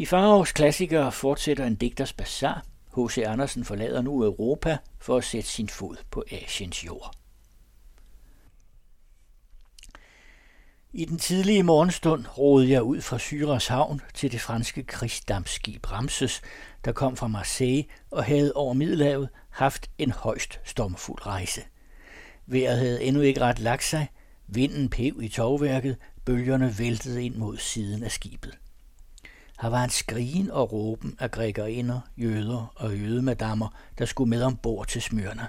I Farovs klassikere fortsætter en digters bazar. H.C. Andersen forlader nu Europa for at sætte sin fod på Asiens jord. I den tidlige morgenstund roede jeg ud fra Syras havn til det franske krigsdampskib Ramses, der kom fra Marseille og havde over Middelhavet haft en højst stormfuld rejse. Vejret havde endnu ikke ret lagt sig, vinden pev i tovværket, bølgerne væltede ind mod siden af skibet. Her var en skrigen og råben af grækerinder, jøder og jødemadammer, der skulle med ombord til Smyrna.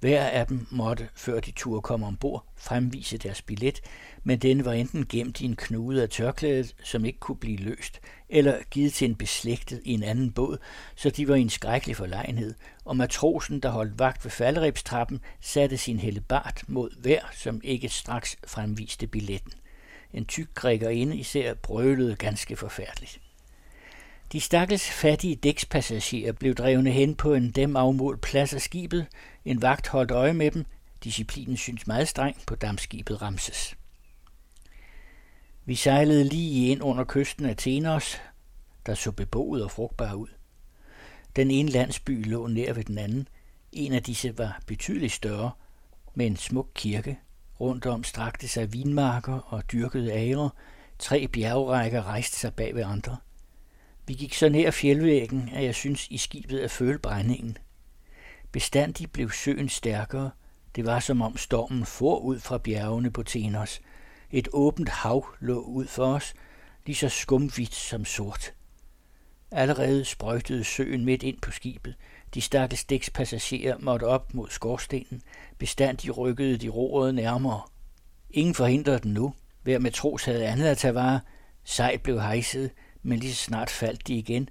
Hver af dem måtte, før de turde komme ombord, fremvise deres billet, men den var enten gemt i en knude af tørklædet, som ikke kunne blive løst, eller givet til en beslægtet i en anden båd, så de var i en skrækkelig forlegenhed, og matrosen, der holdt vagt ved falderibstrappen, satte sin hellebart mod hver, som ikke straks fremviste billetten. En tyk grækerinde især brølede ganske forfærdeligt. De stakkels fattige dækspassagerer blev drevne hen på en dem afmålt plads af skibet. En vagt holdt øje med dem. Disciplinen synes meget streng på dammskibet Ramses. Vi sejlede lige ind under kysten af Tenos, der så beboet og frugtbar ud. Den ene landsby lå nær ved den anden. En af disse var betydeligt større, med en smuk kirke. Rundt om strakte sig vinmarker og dyrkede ager. Tre bjergrækker rejste sig bag ved andre – vi gik så nær fjeldvæggen, at jeg synes i skibet at føle brændingen. Bestandig blev søen stærkere. Det var som om stormen for ud fra bjergene på Tenos. Et åbent hav lå ud for os, lige så skumhvidt som sort. Allerede sprøjtede søen midt ind på skibet. De stakkels dækspassagerer måtte op mod skorstenen. Bestandig rykkede de roret nærmere. Ingen forhindrede den nu. Hver matros havde andet at tage vare. Sejl blev hejset men lige så snart faldt de igen.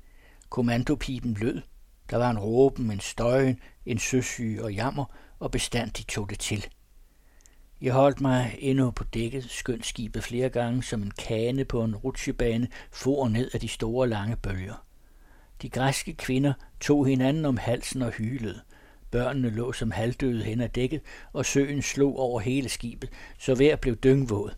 Kommandopipen lød. Der var en råben, en støjen, en søsyge og jammer, og bestandigt tog det til. Jeg holdt mig endnu på dækket, skønt skibet flere gange som en kane på en rutsjebane for ned af de store lange bølger. De græske kvinder tog hinanden om halsen og hylede. Børnene lå som halvdøde hen ad dækket, og søen slog over hele skibet, så hver blev dyngvåd.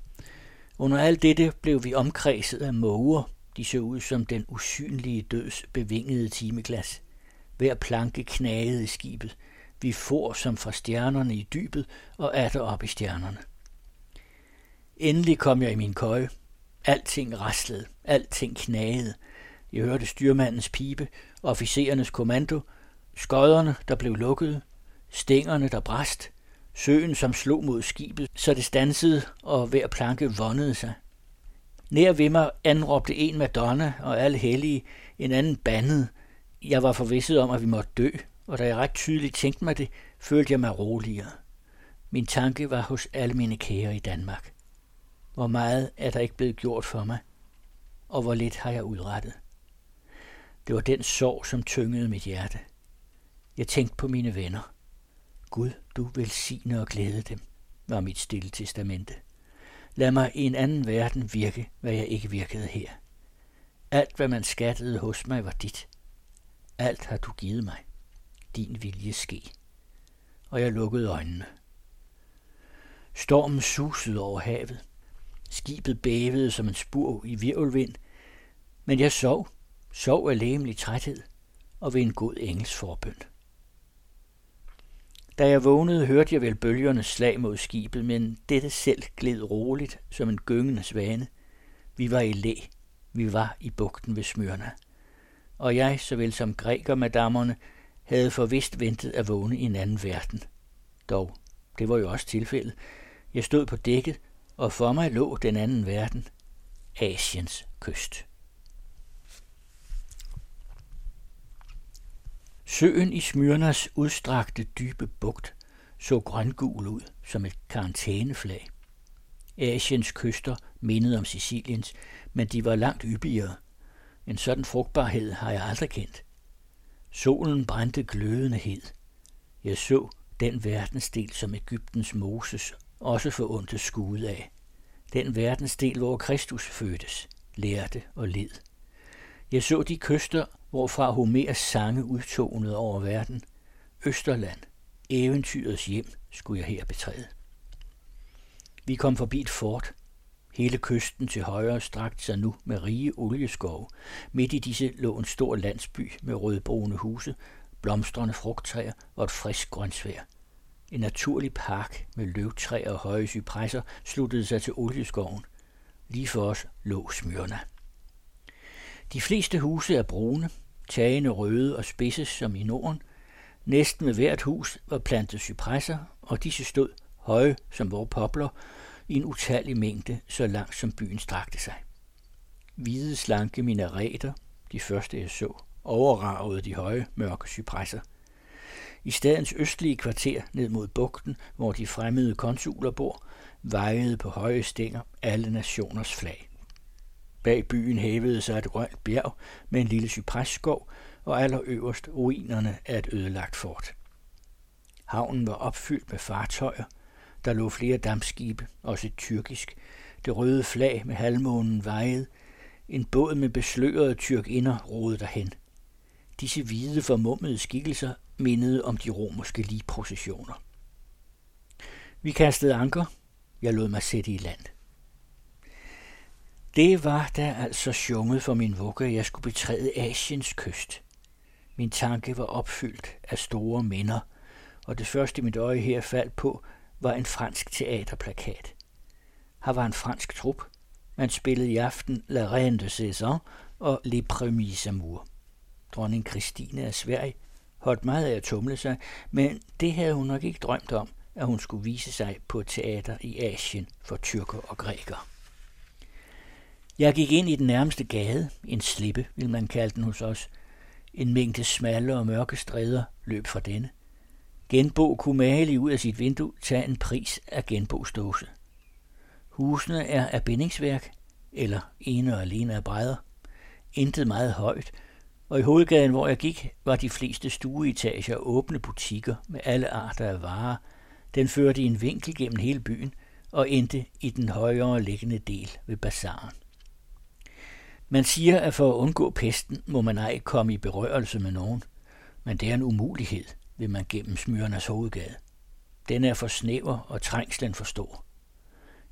Under alt dette blev vi omkredset af måger, de så ud som den usynlige døds bevingede timeglas. Hver planke knagede i skibet. Vi for som fra stjernerne i dybet og atter op i stjernerne. Endelig kom jeg i min køje. Alting raslede, alting knagede. Jeg hørte styrmandens pibe, officerernes kommando, skodderne, der blev lukket, stængerne, der brast, søen, som slog mod skibet, så det stansede, og hver planke vondede sig. Nær ved mig anråbte en Madonna og alle hellige, en anden bandet. Jeg var forvisset om, at vi måtte dø, og da jeg ret tydeligt tænkte mig det, følte jeg mig roligere. Min tanke var hos alle mine kære i Danmark. Hvor meget er der ikke blevet gjort for mig, og hvor lidt har jeg udrettet. Det var den sorg, som tyngede mit hjerte. Jeg tænkte på mine venner. Gud, du velsigne og glæde dem, var mit stille testamente. Lad mig i en anden verden virke, hvad jeg ikke virkede her. Alt, hvad man skattede hos mig, var dit. Alt har du givet mig. Din vilje ske. Og jeg lukkede øjnene. Stormen susede over havet. Skibet bævede som en spur i virvelvind, men jeg sov, sov af læmelig træthed og ved en god engels forbønd. Da jeg vågnede, hørte jeg vel bølgernes slag mod skibet, men dette selv gled roligt som en gyngende svane. Vi var i læ. Vi var i bugten ved Smyrna. Og jeg, såvel som grækermadammerne, havde forvist ventet at vågne i en anden verden. Dog, det var jo også tilfældet. Jeg stod på dækket, og for mig lå den anden verden, Asiens kyst. Søen i Smyrnas udstrakte dybe bugt så grøngul ud som et karantæneflag. Asiens kyster mindede om Siciliens, men de var langt yppigere. En sådan frugtbarhed har jeg aldrig kendt. Solen brændte glødende hed. Jeg så den verdensdel, som Ægyptens Moses også forundte skud af. Den verdensdel, hvor Kristus fødtes, lærte og led. Jeg så de kyster, hvorfra Homers sange udtonede over verden. Østerland, eventyrets hjem, skulle jeg her betræde. Vi kom forbi et fort. Hele kysten til højre strakte sig nu med rige olieskov. Midt i disse lå en stor landsby med rødbrune huse, blomstrende frugttræer og et frisk grøntsvær. En naturlig park med løvtræer og høje cypresser sluttede sig til olieskoven. Lige for os lå Smyrna. De fleste huse er brune, tagene røde og spidse som i Norden. Næsten ved hvert hus var plantet cypresser, og disse stod høje som vore popler, i en utallig mængde, så langt som byen strakte sig. Hvide, slanke minareter, de første jeg så, overragede de høje, mørke cypresser. I stadens østlige kvarter ned mod bugten, hvor de fremmede konsuler bor, vejede på høje stænger alle nationers flag. Bag byen hævede sig et grønt bjerg med en lille cypresskov, og allerøverst ruinerne af et ødelagt fort. Havnen var opfyldt med fartøjer – der lå flere dampskibe, også et tyrkisk. Det røde flag med halvmånen vejede. En båd med beslørede tyrkinder rodede derhen. Disse hvide formummede skikkelser mindede om de romerske ligprocessioner. Vi kastede anker. Jeg lod mig sætte i land. Det var da altså sjunget for min vugge, at jeg skulle betræde Asiens kyst. Min tanke var opfyldt af store minder, og det første mit øje her faldt på, var en fransk teaterplakat. Her var en fransk trup. Man spillede i aften La Reine de Saison og Les Premiers Amour. Dronning Christine af Sverige holdt meget af at tumle sig, men det havde hun nok ikke drømt om, at hun skulle vise sig på et teater i Asien for tyrker og grækere. Jeg gik ind i den nærmeste gade, en slippe, vil man kalde den hos os. En mængde smalle og mørke stræder løb fra denne – Genbo kunne malig ud af sit vindue tage en pris af genbogsdåse. Husene er af bindingsværk, eller ene og alene af brædder. Intet meget højt, og i hovedgaden, hvor jeg gik, var de fleste stueetager åbne butikker med alle arter af varer. Den førte i en vinkel gennem hele byen og endte i den højere liggende del ved bazaren. Man siger, at for at undgå pesten, må man ej komme i berørelse med nogen, men det er en umulighed – vil man gennem Smyrnas hovedgade. Den er for snæver og trængslen for stor.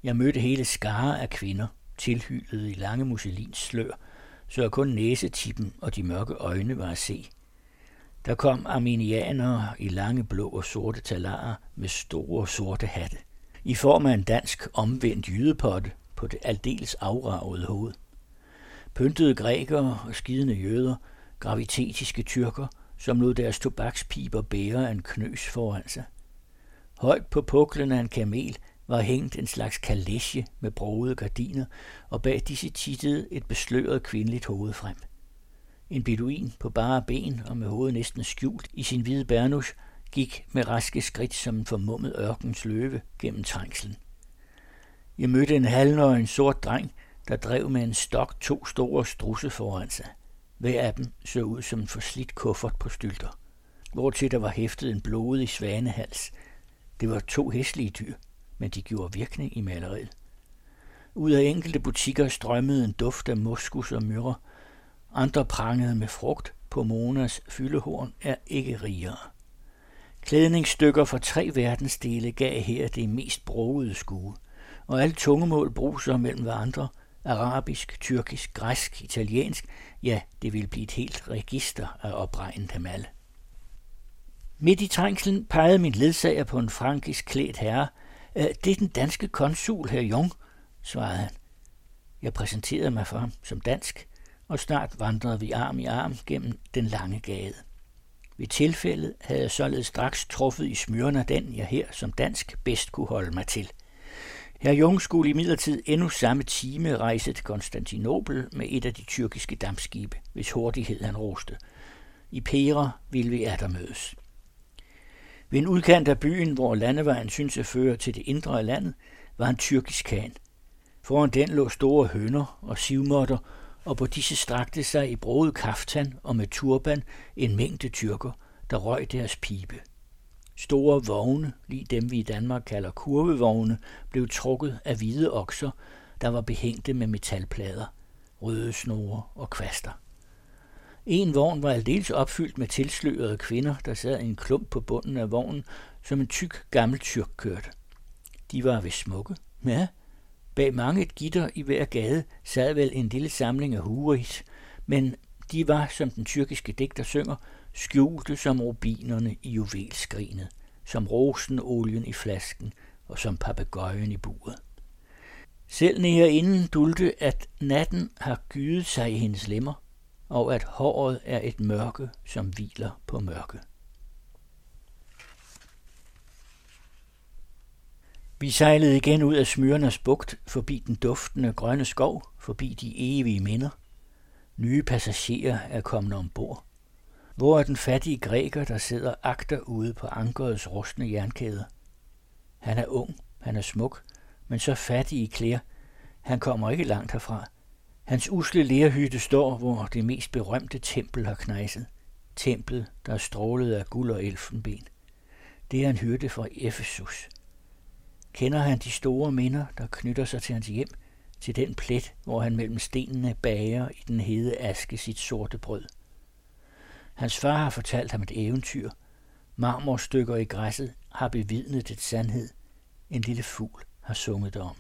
Jeg mødte hele skare af kvinder, tilhyllet i lange musselins slør, så kun næsetippen og de mørke øjne var at se. Der kom arminianere i lange blå og sorte talarer med store sorte hatte, i form af en dansk omvendt jydepotte på det aldeles afragede hoved. Pyntede grækere og skidende jøder, gravitetiske tyrker – som lod deres tobakspiber bære en knøs foran sig. Højt på puklen af en kamel var hængt en slags kalesje med broede gardiner, og bag disse tittede et besløret kvindeligt hoved frem. En beduin på bare ben og med hovedet næsten skjult i sin hvide bernus gik med raske skridt som en formummet ørkens løve gennem trængslen. Jeg mødte en halvnøgen sort dreng, der drev med en stok to store strusse foran sig. Hver af dem så ud som en forslidt kuffert på stylter, hvortil der var hæftet en blodig svanehals. Det var to hæslige dyr, men de gjorde virkning i maleriet. Ud af enkelte butikker strømmede en duft af moskus og myrre. Andre prangede med frugt. På Monas fyldehorn er ikke rigere. Klædningsstykker fra tre verdensdele gav her det mest brogede skue, og alle tungemål bruser mellem hverandre – arabisk, tyrkisk, græsk, italiensk, ja, det ville blive et helt register at opregnet dem alle. Midt i trængslen pegede min ledsager på en frankisk klædt herre. Det er den danske konsul, herr Jung, svarede han. Jeg præsenterede mig for ham som dansk, og snart vandrede vi arm i arm gennem den lange gade. Ved tilfældet havde jeg således straks truffet i smyrene den, jeg her som dansk bedst kunne holde mig til – Herr Jung skulle i endnu samme time rejse til Konstantinopel med et af de tyrkiske dampskibe, hvis hurtighed han roste. I Pera ville vi der mødes. Ved en udkant af byen, hvor landevejen synes at føre til det indre af landet, var en tyrkisk kan. Foran den lå store hønder og sivmotter, og på disse strakte sig i broet kaftan og med turban en mængde tyrker, der røg deres pibe. Store vogne, lige dem vi i Danmark kalder kurvevogne, blev trukket af hvide okser, der var behængte med metalplader, røde snore og kvaster. En vogn var aldeles opfyldt med tilslørede kvinder, der sad i en klump på bunden af vognen, som en tyk gammel tyrk kørte. De var ved smukke, ja, Bag mange et gitter i hver gade sad vel en lille samling af huris, men de var, som den tyrkiske digter synger, skjulte som rubinerne i juvelskrinet, som rosenolien i flasken og som papegøjen i buret. Selv inden dulte, at natten har gydet sig i hendes lemmer, og at håret er et mørke, som hviler på mørke. Vi sejlede igen ud af Smyrnas bugt, forbi den duftende grønne skov, forbi de evige minder. Nye passagerer er kommet ombord. Hvor er den fattige græker, der sidder agter ude på ankerets rustne jernkæde? Han er ung, han er smuk, men så fattig i klæder. Han kommer ikke langt herfra. Hans usle lærhytte står, hvor det mest berømte tempel har knejset. Templet, der er strålet af guld og elfenben. Det er en hyrde fra Efesus. Kender han de store minder, der knytter sig til hans hjem, til den plet, hvor han mellem stenene bager i den hede aske sit sorte brød? Hans far har fortalt ham et eventyr. Marmorstykker i græsset har bevidnet dets sandhed. En lille fugl har sunget om.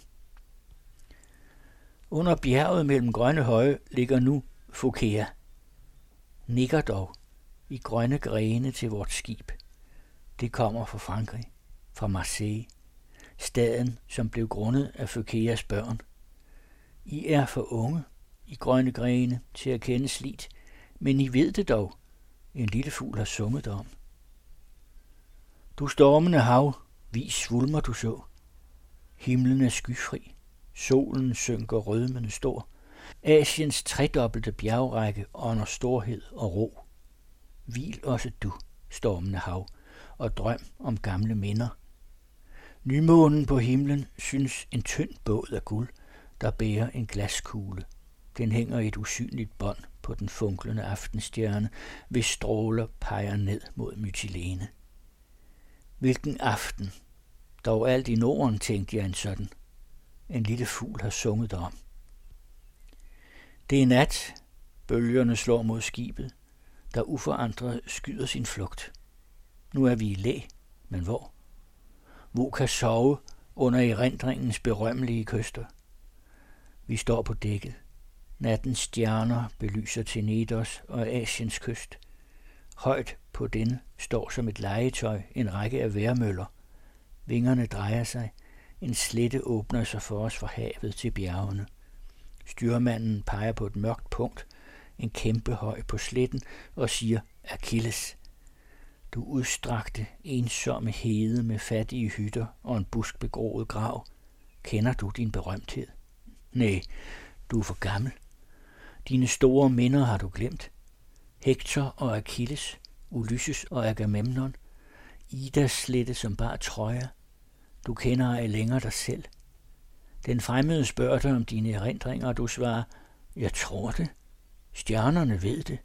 Under bjerget mellem grønne høje ligger nu Fokea. Nikker dog i grønne grene til vort skib. Det kommer fra Frankrig, fra Marseille, staden, som blev grundet af Fokeas børn. I er for unge, i grønne grene, til at kende slit, men I ved det dog, en lille fugl har sunget om. Du stormende hav, vis svulmer du så. Himlen er skyfri, solen synker rødmende stor. Asiens tredobbelte bjergrække ånder storhed og ro. Hvil også du, stormende hav, og drøm om gamle minder. Nymånen på himlen synes en tynd båd af guld, der bærer en glaskugle. Den hænger i et usynligt bånd på den funklende aftenstjerne, hvis stråler peger ned mod Mytilene. Hvilken aften! Dog alt i Norden, tænkte jeg en sådan. En lille fugl har sunget om. Det er nat. Bølgerne slår mod skibet, der uforandret skyder sin flugt. Nu er vi i læ, men hvor? Hvor kan sove under erindringens berømmelige kyster? Vi står på dækket. Nattens stjerner belyser Tenedos og Asiens kyst. Højt på den står som et legetøj en række af værmøller. Vingerne drejer sig. En slette åbner sig for os fra havet til bjergene. Styrmanden peger på et mørkt punkt, en kæmpe høj på sletten, og siger Achilles. Du udstrakte, ensomme hede med fattige hytter og en buskbegroet grav. Kender du din berømthed? Nej, du er for gammel. Dine store minder har du glemt. Hector og Achilles, Ulysses og Agamemnon, Idas slette som bare trøjer. Du kender ej længere dig selv. Den fremmede spørger dig om dine erindringer, og du svarer, jeg tror det. Stjernerne ved det.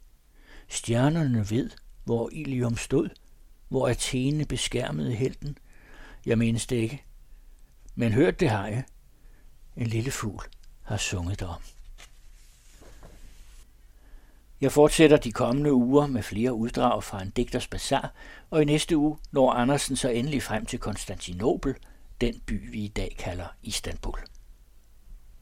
Stjernerne ved, hvor Ilium stod, hvor Athene beskærmede helten. Jeg mindes det ikke. Men hørt det har jeg. En lille fugl har sunget om. Jeg fortsætter de kommende uger med flere uddrag fra en digters bazar, og i næste uge når Andersen så endelig frem til Konstantinopel, den by vi i dag kalder Istanbul.